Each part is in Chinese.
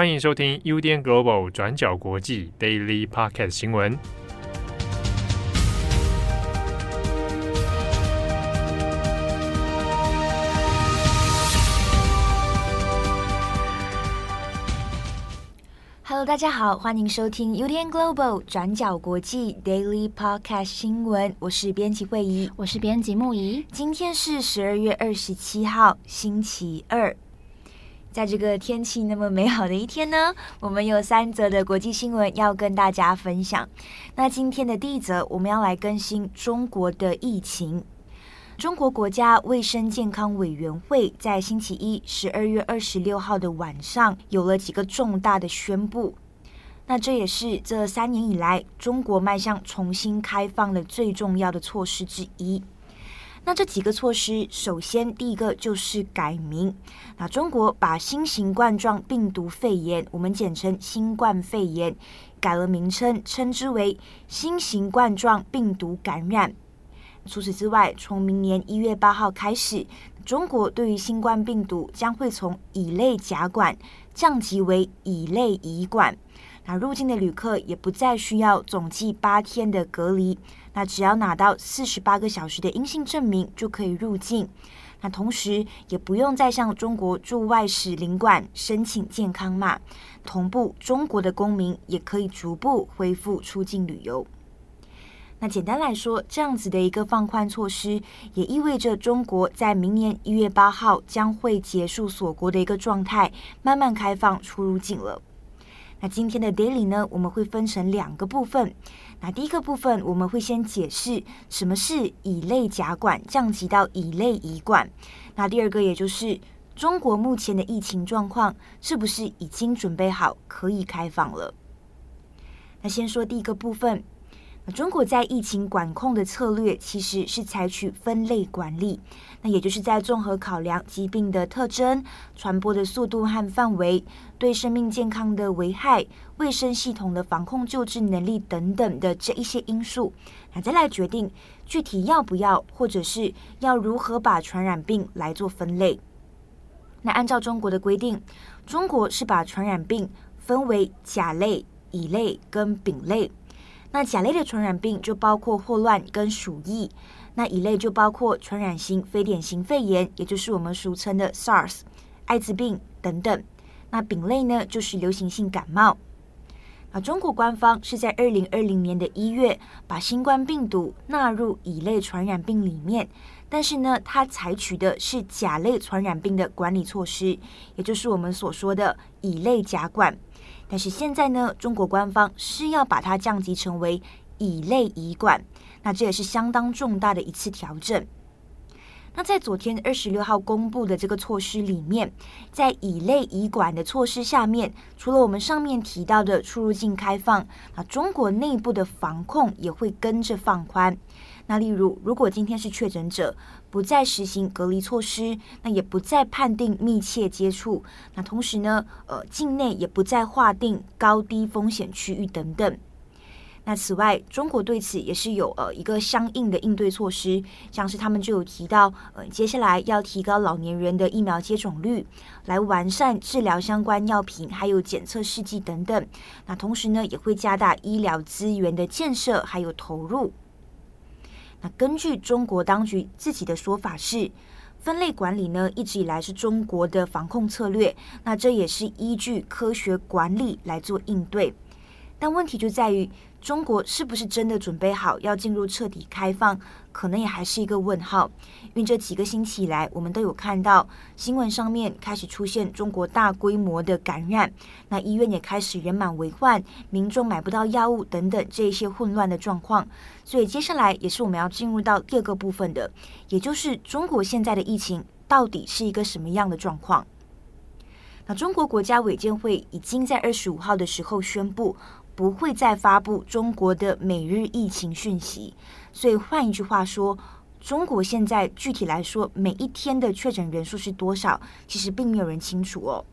欢迎收听 UDN Global 转角国际 Daily Podcast 新闻。Hello，大家好，欢迎收听 UDN Global 转角国际 Daily Podcast 新闻。我是编辑惠仪，我是编辑木仪。今天是十二月二十七号，星期二。在这个天气那么美好的一天呢，我们有三则的国际新闻要跟大家分享。那今天的第一则，我们要来更新中国的疫情。中国国家卫生健康委员会在星期一，十二月二十六号的晚上，有了几个重大的宣布。那这也是这三年以来中国迈向重新开放的最重要的措施之一。那这几个措施，首先第一个就是改名。那中国把新型冠状病毒肺炎，我们简称新冠肺炎，改了名称，称之为新型冠状病毒感染。除此之外，从明年一月八号开始，中国对于新冠病毒将会从乙类甲管降级为乙类乙管。入境的旅客也不再需要总计八天的隔离。那只要拿到四十八个小时的阴性证明就可以入境，那同时也不用再向中国驻外使领馆申请健康码，同步中国的公民也可以逐步恢复出境旅游。那简单来说，这样子的一个放宽措施，也意味着中国在明年一月八号将会结束锁国的一个状态，慢慢开放出入境了。那今天的 Daily 呢，我们会分成两个部分。那第一个部分，我们会先解释什么是乙类甲管降级到乙类乙管。那第二个，也就是中国目前的疫情状况，是不是已经准备好可以开放了？那先说第一个部分。中国在疫情管控的策略其实是采取分类管理，那也就是在综合考量疾病的特征、传播的速度和范围、对生命健康的危害、卫生系统的防控救治能力等等的这一些因素，那再来决定具体要不要或者是要如何把传染病来做分类。那按照中国的规定，中国是把传染病分为甲类、乙类跟丙类。那甲类的传染病就包括霍乱跟鼠疫，那乙类就包括传染性非典型肺炎，也就是我们俗称的 SARS、艾滋病等等。那丙类呢，就是流行性感冒。啊，中国官方是在二零二零年的一月把新冠病毒纳入乙类传染病里面，但是呢，它采取的是甲类传染病的管理措施，也就是我们所说的乙类甲管。但是现在呢，中国官方是要把它降级成为乙类乙管，那这也是相当重大的一次调整。那在昨天二十六号公布的这个措施里面，在乙类乙管的措施下面，除了我们上面提到的出入境开放，那中国内部的防控也会跟着放宽。那例如，如果今天是确诊者，不再实行隔离措施，那也不再判定密切接触，那同时呢，呃，境内也不再划定高低风险区域等等。那此外，中国对此也是有呃一个相应的应对措施，像是他们就有提到，呃，接下来要提高老年人的疫苗接种率，来完善治疗相关药品还有检测试剂等等。那同时呢，也会加大医疗资源的建设还有投入。那根据中国当局自己的说法是，分类管理呢一直以来是中国的防控策略，那这也是依据科学管理来做应对。但问题就在于，中国是不是真的准备好要进入彻底开放，可能也还是一个问号。因为这几个星期以来，我们都有看到新闻上面开始出现中国大规模的感染，那医院也开始人满为患，民众买不到药物等等这一些混乱的状况。所以接下来也是我们要进入到第二个部分的，也就是中国现在的疫情到底是一个什么样的状况？那中国国家卫健委已经在二十五号的时候宣布。不会再发布中国的每日疫情讯息，所以换一句话说，中国现在具体来说每一天的确诊人数是多少，其实并没有人清楚哦。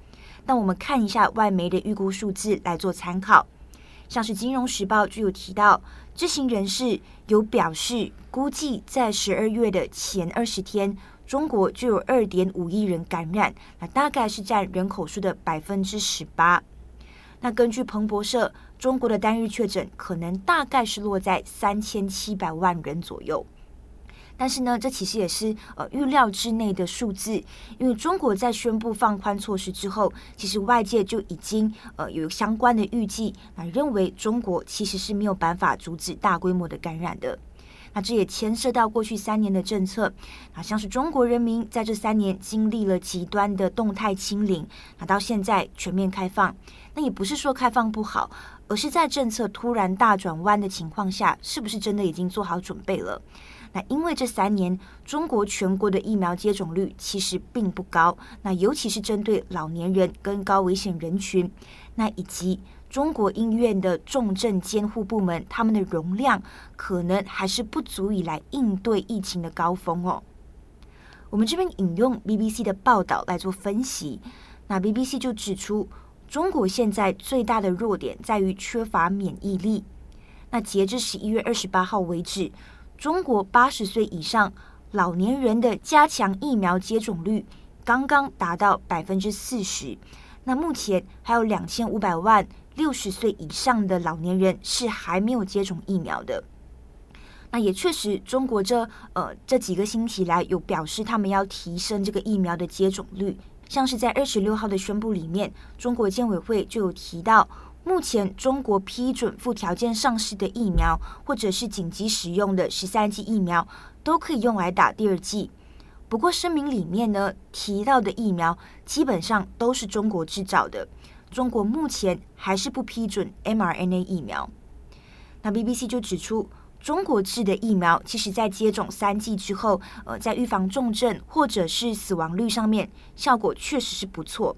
那我们看一下外媒的预估数字来做参考，像是《金融时报》就有提到，知情人士有表示，估计在十二月的前二十天，中国就有二点五亿人感染，那大概是占人口数的百分之十八。那根据彭博社，中国的单日确诊可能大概是落在三千七百万人左右。但是呢，这其实也是呃预料之内的数字，因为中国在宣布放宽措施之后，其实外界就已经呃有相关的预计，啊认为中国其实是没有办法阻止大规模的感染的。那这也牵涉到过去三年的政策，啊，像是中国人民在这三年经历了极端的动态清零，那到现在全面开放，那也不是说开放不好，而是在政策突然大转弯的情况下，是不是真的已经做好准备了？那因为这三年中国全国的疫苗接种率其实并不高，那尤其是针对老年人跟高危险人群，那以及中国医院的重症监护部门，他们的容量可能还是不足以来应对疫情的高峰哦。我们这边引用 BBC 的报道来做分析，那 BBC 就指出，中国现在最大的弱点在于缺乏免疫力。那截至十一月二十八号为止。中国八十岁以上老年人的加强疫苗接种率刚刚达到百分之四十，那目前还有两千五百万六十岁以上的老年人是还没有接种疫苗的。那也确实，中国这呃这几个星期来有表示他们要提升这个疫苗的接种率，像是在二十六号的宣布里面，中国监委会就有提到。目前，中国批准附条件上市的疫苗，或者是紧急使用的十三剂疫苗，都可以用来打第二剂。不过，声明里面呢提到的疫苗，基本上都是中国制造的。中国目前还是不批准 mRNA 疫苗。那 BBC 就指出，中国制的疫苗，其实在接种三剂之后，呃，在预防重症或者是死亡率上面，效果确实是不错。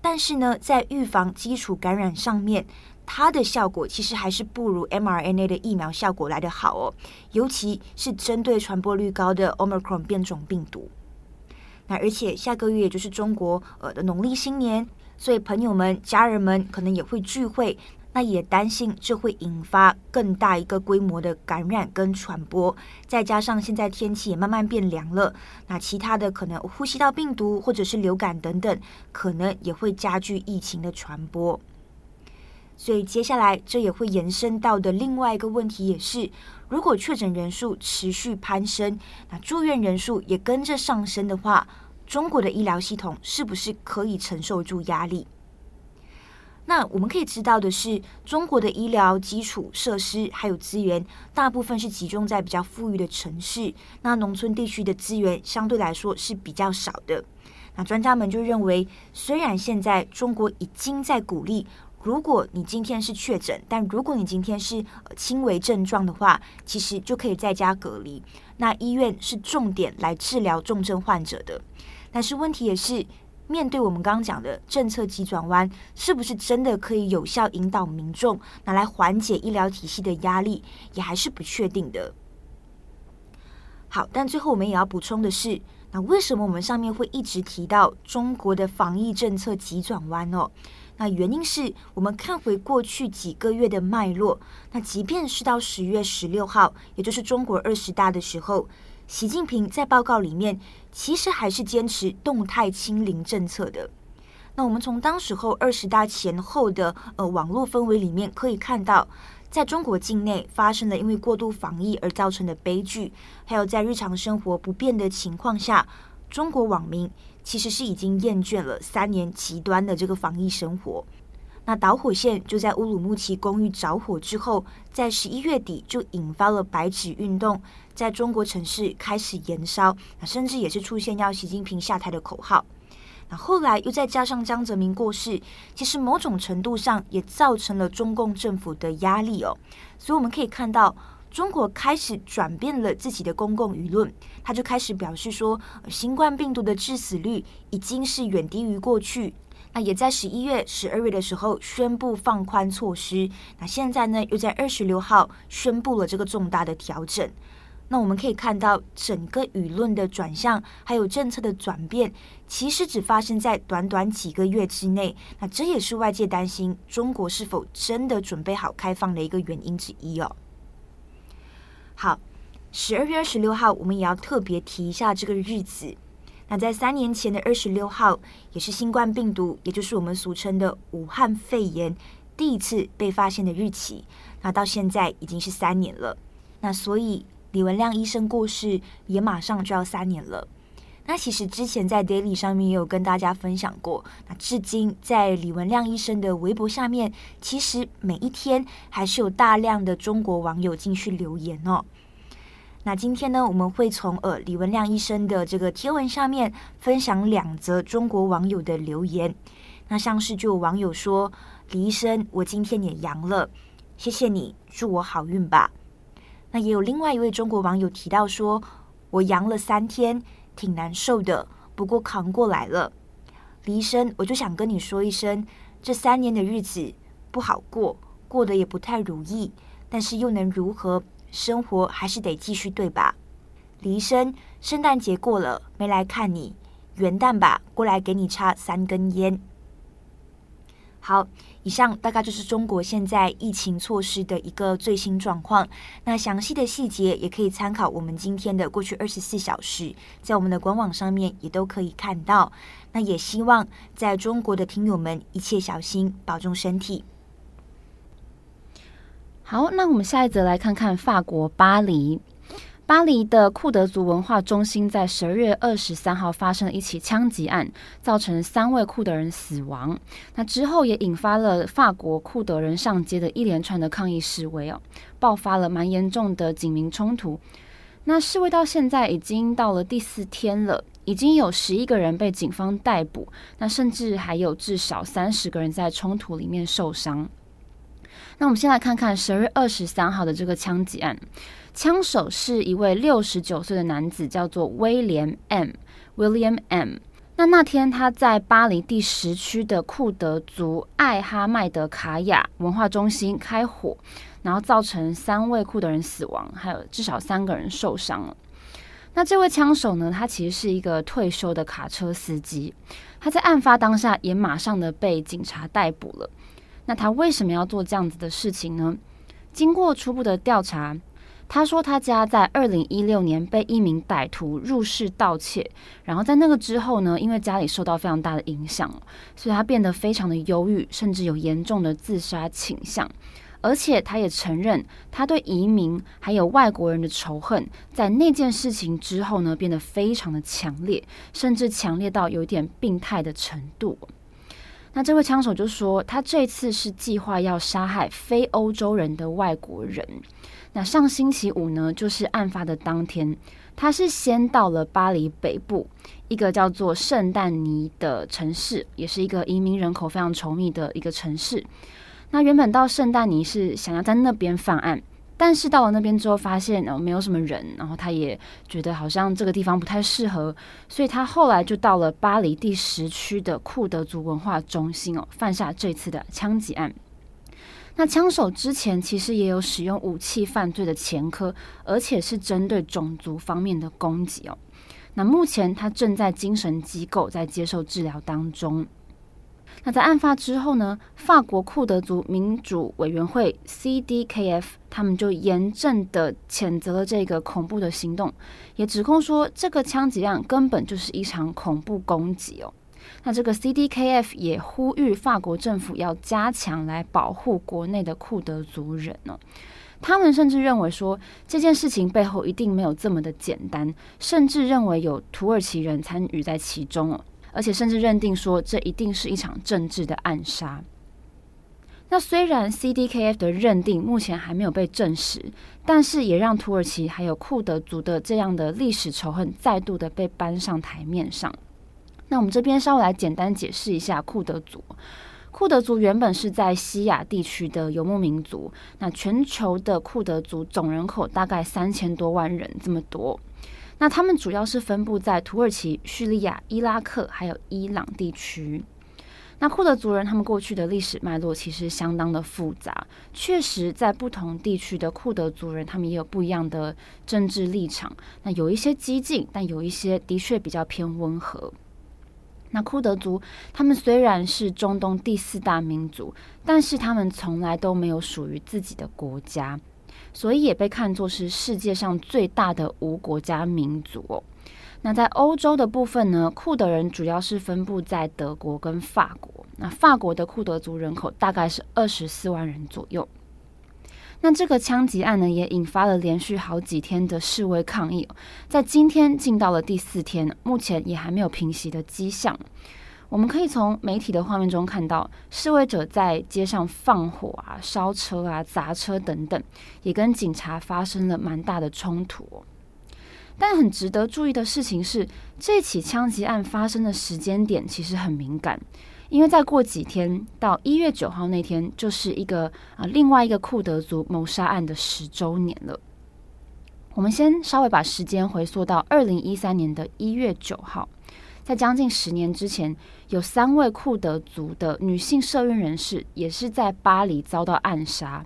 但是呢，在预防基础感染上面，它的效果其实还是不如 mRNA 的疫苗效果来得好哦，尤其是针对传播率高的 Omicron 变种病毒。那而且下个月也就是中国呃的农历新年，所以朋友们、家人们可能也会聚会。那也担心这会引发更大一个规模的感染跟传播，再加上现在天气也慢慢变凉了，那其他的可能呼吸道病毒或者是流感等等，可能也会加剧疫情的传播。所以接下来这也会延伸到的另外一个问题也是，如果确诊人数持续攀升，那住院人数也跟着上升的话，中国的医疗系统是不是可以承受住压力？那我们可以知道的是，中国的医疗基础设施还有资源，大部分是集中在比较富裕的城市。那农村地区的资源相对来说是比较少的。那专家们就认为，虽然现在中国已经在鼓励，如果你今天是确诊，但如果你今天是轻微症状的话，其实就可以在家隔离。那医院是重点来治疗重症患者的。但是问题也是。面对我们刚刚讲的政策急转弯，是不是真的可以有效引导民众拿来缓解医疗体系的压力，也还是不确定的。好，但最后我们也要补充的是，那为什么我们上面会一直提到中国的防疫政策急转弯哦？那原因是我们看回过去几个月的脉络，那即便是到十月十六号，也就是中国二十大的时候。习近平在报告里面其实还是坚持动态清零政策的。那我们从当时候二十大前后的呃网络氛围里面可以看到，在中国境内发生了因为过度防疫而造成的悲剧，还有在日常生活不便的情况下，中国网民其实是已经厌倦了三年极端的这个防疫生活。那导火线就在乌鲁木齐公寓着火之后，在十一月底就引发了白纸运动，在中国城市开始延烧，那甚至也是出现要习近平下台的口号。那后来又再加上江泽民过世，其实某种程度上也造成了中共政府的压力哦。所以我们可以看到，中国开始转变了自己的公共舆论，他就开始表示说，新冠病毒的致死率已经是远低于过去。那也在十一月、十二月的时候宣布放宽措施，那现在呢又在二十六号宣布了这个重大的调整。那我们可以看到整个舆论的转向，还有政策的转变，其实只发生在短短几个月之内。那这也是外界担心中国是否真的准备好开放的一个原因之一哦。好，十二月二十六号，我们也要特别提一下这个日子。那在三年前的二十六号，也是新冠病毒，也就是我们俗称的武汉肺炎第一次被发现的日期。那到现在已经是三年了。那所以李文亮医生过世也马上就要三年了。那其实之前在 Daily 上面也有跟大家分享过。那至今在李文亮医生的微博下面，其实每一天还是有大量的中国网友进去留言哦。那今天呢，我们会从呃李文亮医生的这个贴文上面分享两则中国网友的留言。那像是就有网友说：“李医生，我今天也阳了，谢谢你，祝我好运吧。”那也有另外一位中国网友提到说：“我阳了三天，挺难受的，不过扛过来了。”李医生，我就想跟你说一声，这三年的日子不好过，过得也不太如意，但是又能如何？生活还是得继续，对吧？李医生，圣诞节过了没来看你，元旦吧，过来给你插三根烟。好，以上大概就是中国现在疫情措施的一个最新状况。那详细的细节也可以参考我们今天的过去二十四小时，在我们的官网上面也都可以看到。那也希望在中国的听友们一切小心，保重身体。好，那我们下一则来看看法国巴黎。巴黎的库德族文化中心在十二月二十三号发生了一起枪击案，造成三位库德人死亡。那之后也引发了法国库德人上街的一连串的抗议示威哦，爆发了蛮严重的警民冲突。那示威到现在已经到了第四天了，已经有十一个人被警方逮捕，那甚至还有至少三十个人在冲突里面受伤。那我们先来看看十二月二十三号的这个枪击案，枪手是一位六十九岁的男子，叫做威廉 M. William M. 那那天他在巴黎第十区的库德族艾哈迈德卡雅文化中心开火，然后造成三位库德人死亡，还有至少三个人受伤了。那这位枪手呢，他其实是一个退休的卡车司机，他在案发当下也马上的被警察逮捕了。那他为什么要做这样子的事情呢？经过初步的调查，他说他家在二零一六年被一名歹徒入室盗窃，然后在那个之后呢，因为家里受到非常大的影响，所以他变得非常的忧郁，甚至有严重的自杀倾向。而且他也承认，他对移民还有外国人的仇恨，在那件事情之后呢，变得非常的强烈，甚至强烈到有一点病态的程度。那这位枪手就说，他这次是计划要杀害非欧洲人的外国人。那上星期五呢，就是案发的当天，他是先到了巴黎北部一个叫做圣诞尼的城市，也是一个移民人口非常稠密的一个城市。那原本到圣诞尼是想要在那边犯案。但是到了那边之后，发现哦没有什么人，然后他也觉得好像这个地方不太适合，所以他后来就到了巴黎第十区的库德族文化中心哦，犯下这次的枪击案。那枪手之前其实也有使用武器犯罪的前科，而且是针对种族方面的攻击哦。那目前他正在精神机构在接受治疗当中。那在案发之后呢，法国库德族民主委员会 CDKF 他们就严正的谴责了这个恐怖的行动，也指控说这个枪击案根本就是一场恐怖攻击哦。那这个 CDKF 也呼吁法国政府要加强来保护国内的库德族人哦。他们甚至认为说这件事情背后一定没有这么的简单，甚至认为有土耳其人参与在其中哦。而且甚至认定说，这一定是一场政治的暗杀。那虽然 CDKF 的认定目前还没有被证实，但是也让土耳其还有库德族的这样的历史仇恨再度的被搬上台面上。那我们这边稍微来简单解释一下库德族。库德族原本是在西亚地区的游牧民族。那全球的库德族总人口大概三千多万人，这么多。那他们主要是分布在土耳其、叙利亚、伊拉克还有伊朗地区。那库德族人他们过去的历史脉络其实相当的复杂，确实在不同地区的库德族人他们也有不一样的政治立场。那有一些激进，但有一些的确比较偏温和。那库德族他们虽然是中东第四大民族，但是他们从来都没有属于自己的国家。所以也被看作是世界上最大的无国家民族哦。那在欧洲的部分呢，库德人主要是分布在德国跟法国。那法国的库德族人口大概是二十四万人左右。那这个枪击案呢，也引发了连续好几天的示威抗议，在今天进到了第四天，目前也还没有平息的迹象。我们可以从媒体的画面中看到，示威者在街上放火啊、烧车啊、砸车等等，也跟警察发生了蛮大的冲突。但很值得注意的事情是，这起枪击案发生的时间点其实很敏感，因为再过几天到一月九号那天，就是一个啊另外一个库德族谋杀案的十周年了。我们先稍微把时间回溯到二零一三年的一月九号，在将近十年之前，有三位库德族的女性社运人士也是在巴黎遭到暗杀。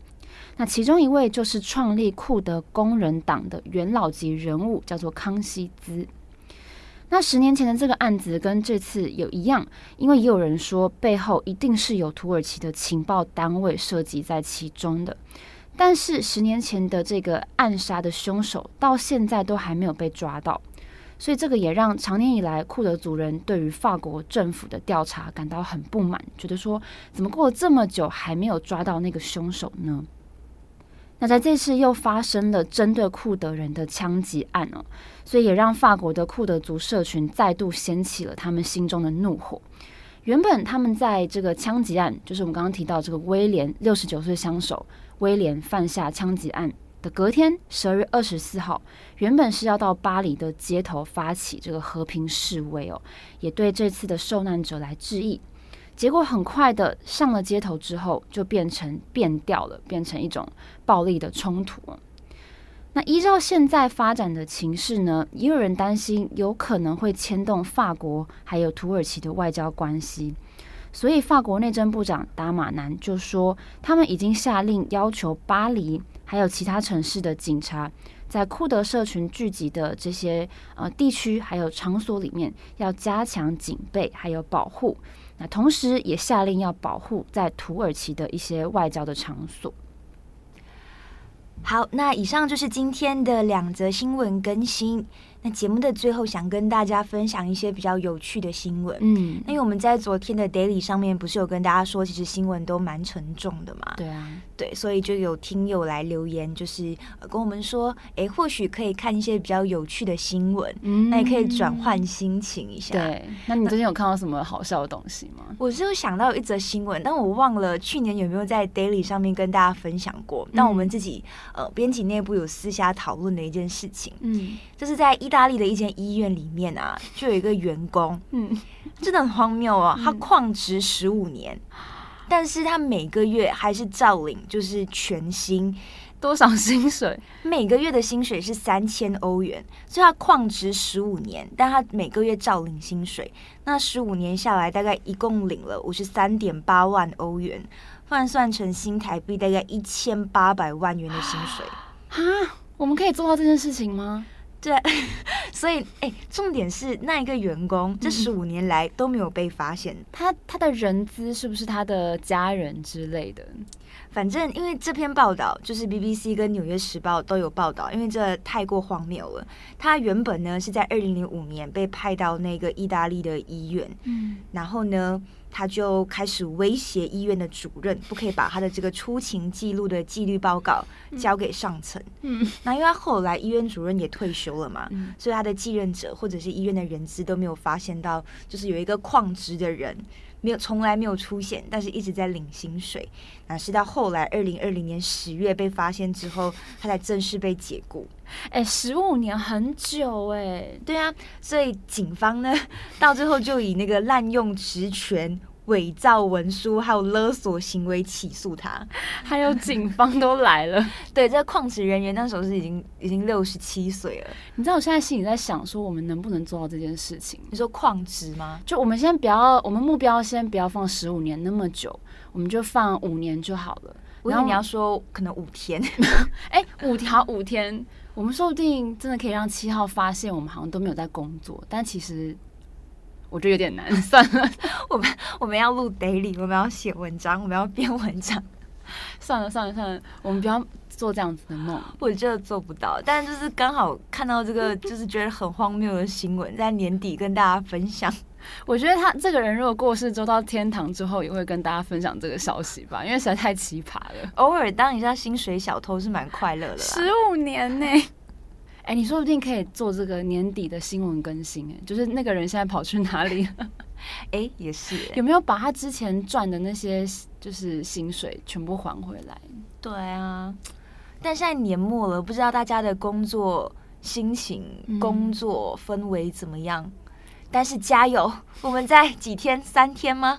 那其中一位就是创立库德工人党的元老级人物，叫做康熙兹。那十年前的这个案子跟这次有一样，因为也有人说背后一定是有土耳其的情报单位涉及在其中的。但是十年前的这个暗杀的凶手到现在都还没有被抓到，所以这个也让长年以来库德族人对于法国政府的调查感到很不满，觉得说怎么过了这么久还没有抓到那个凶手呢？那在这次又发生了针对库德人的枪击案哦，所以也让法国的库德族社群再度掀起了他们心中的怒火。原本他们在这个枪击案，就是我们刚刚提到这个威廉六十九岁枪手威廉犯下枪击案的隔天，十二月二十四号，原本是要到巴黎的街头发起这个和平示威哦，也对这次的受难者来致意。结果很快的上了街头之后，就变成变调了，变成一种暴力的冲突。那依照现在发展的情势呢，也有人担心有可能会牵动法国还有土耳其的外交关系。所以法国内政部长达马南就说，他们已经下令要求巴黎还有其他城市的警察，在库德社群聚集的这些呃地区还有场所里面，要加强警备还有保护。那同时也下令要保护在土耳其的一些外交的场所。好，那以上就是今天的两则新闻更新。那节目的最后，想跟大家分享一些比较有趣的新闻。嗯，因为我们在昨天的 Daily 上面不是有跟大家说，其实新闻都蛮沉重的嘛。对啊，对，所以就有听友来留言，就是跟我们说，哎，或许可以看一些比较有趣的新闻，嗯，那也可以转换心情一下。对，那你最近有看到什么好笑的东西吗？我是有想到一则新闻，但我忘了去年有没有在 Daily 上面跟大家分享过。但我们自己呃编辑内部有私下讨论的一件事情，嗯，就是在一。意大利的一间医院里面啊，就有一个员工，嗯，真的很荒谬啊。他旷职十五年，嗯，但是他每个月还是照领，就是全薪多少薪水？每个月的薪水是三千欧元，所以他旷职十五年，但他每个月照领薪水。那十五年下来，大概一共领了五十三点八万欧元，换算成新台币，大概一千八百万元的薪水。啊，我们可以做到这件事情吗？对，所以哎，重点是那一个员工这十五年来都没有被发现，嗯、他他的人资是不是他的家人之类的？反正因为这篇报道就是 BBC 跟纽约时报都有报道，因为这太过荒谬了。他原本呢是在二零零五年被派到那个意大利的医院，嗯，然后呢。他就开始威胁医院的主任，不可以把他的这个出勤记录的纪律报告交给上层。嗯，那因为他后来医院主任也退休了嘛，嗯，所以他的继任者或者是医院的人资都没有发现到，就是有一个旷职的人。没有，从来没有出现，但是一直在领薪水。那是到后来二零二零年十月被发现之后，他才正式被解雇。哎，十五年很久哎。对啊，所以警方呢，到最后就以那个滥用职权。伪造文书还有勒索行为起诉他，还有警方都来了。对，这个旷职人员那时候是已经已经六十七岁了。你知道我现在心里在想说，我们能不能做到这件事情？你说矿职吗？就我们先不要，我们目标先不要放十五年那么久，我们就放五年就好了。然后你要说可能五天，哎、欸，五条五天，我们说不定真的可以让七号发现我们好像都没有在工作，但其实。我觉得有点难，算了，我们我们要录 daily，我们要写文章，我们要编文章。算了算了算了，我们不要做这样子的梦。我觉得做不到，但就是刚好看到这个，就是觉得很荒谬的新闻，在年底跟大家分享。我觉得他这个人如果过世，走到天堂之后，也会跟大家分享这个消息吧，因为实在太奇葩了。偶尔当一下薪水小偷是蛮快乐的。十五年呢？哎、欸，你说不定可以做这个年底的新闻更新，哎，就是那个人现在跑去哪里了？哎、欸，也是，有没有把他之前赚的那些就是薪水全部还回来？对啊，但现在年末了，不知道大家的工作心情、工作氛围怎么样？嗯、但是加油，我们在几天？三天吗？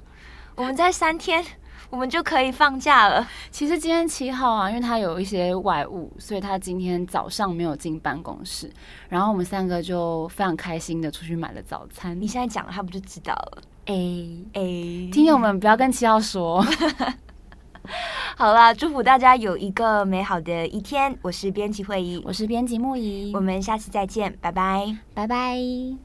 我们在三天。我们就可以放假了。其实今天七号啊，因为他有一些外务，所以他今天早上没有进办公室。然后我们三个就非常开心的出去买了早餐。你现在讲了，他不就知道了？哎哎，听友们不要跟七号说。好啦，祝福大家有一个美好的一天。我是编辑会议，我是编辑木仪，我们下次再见，拜拜，拜拜。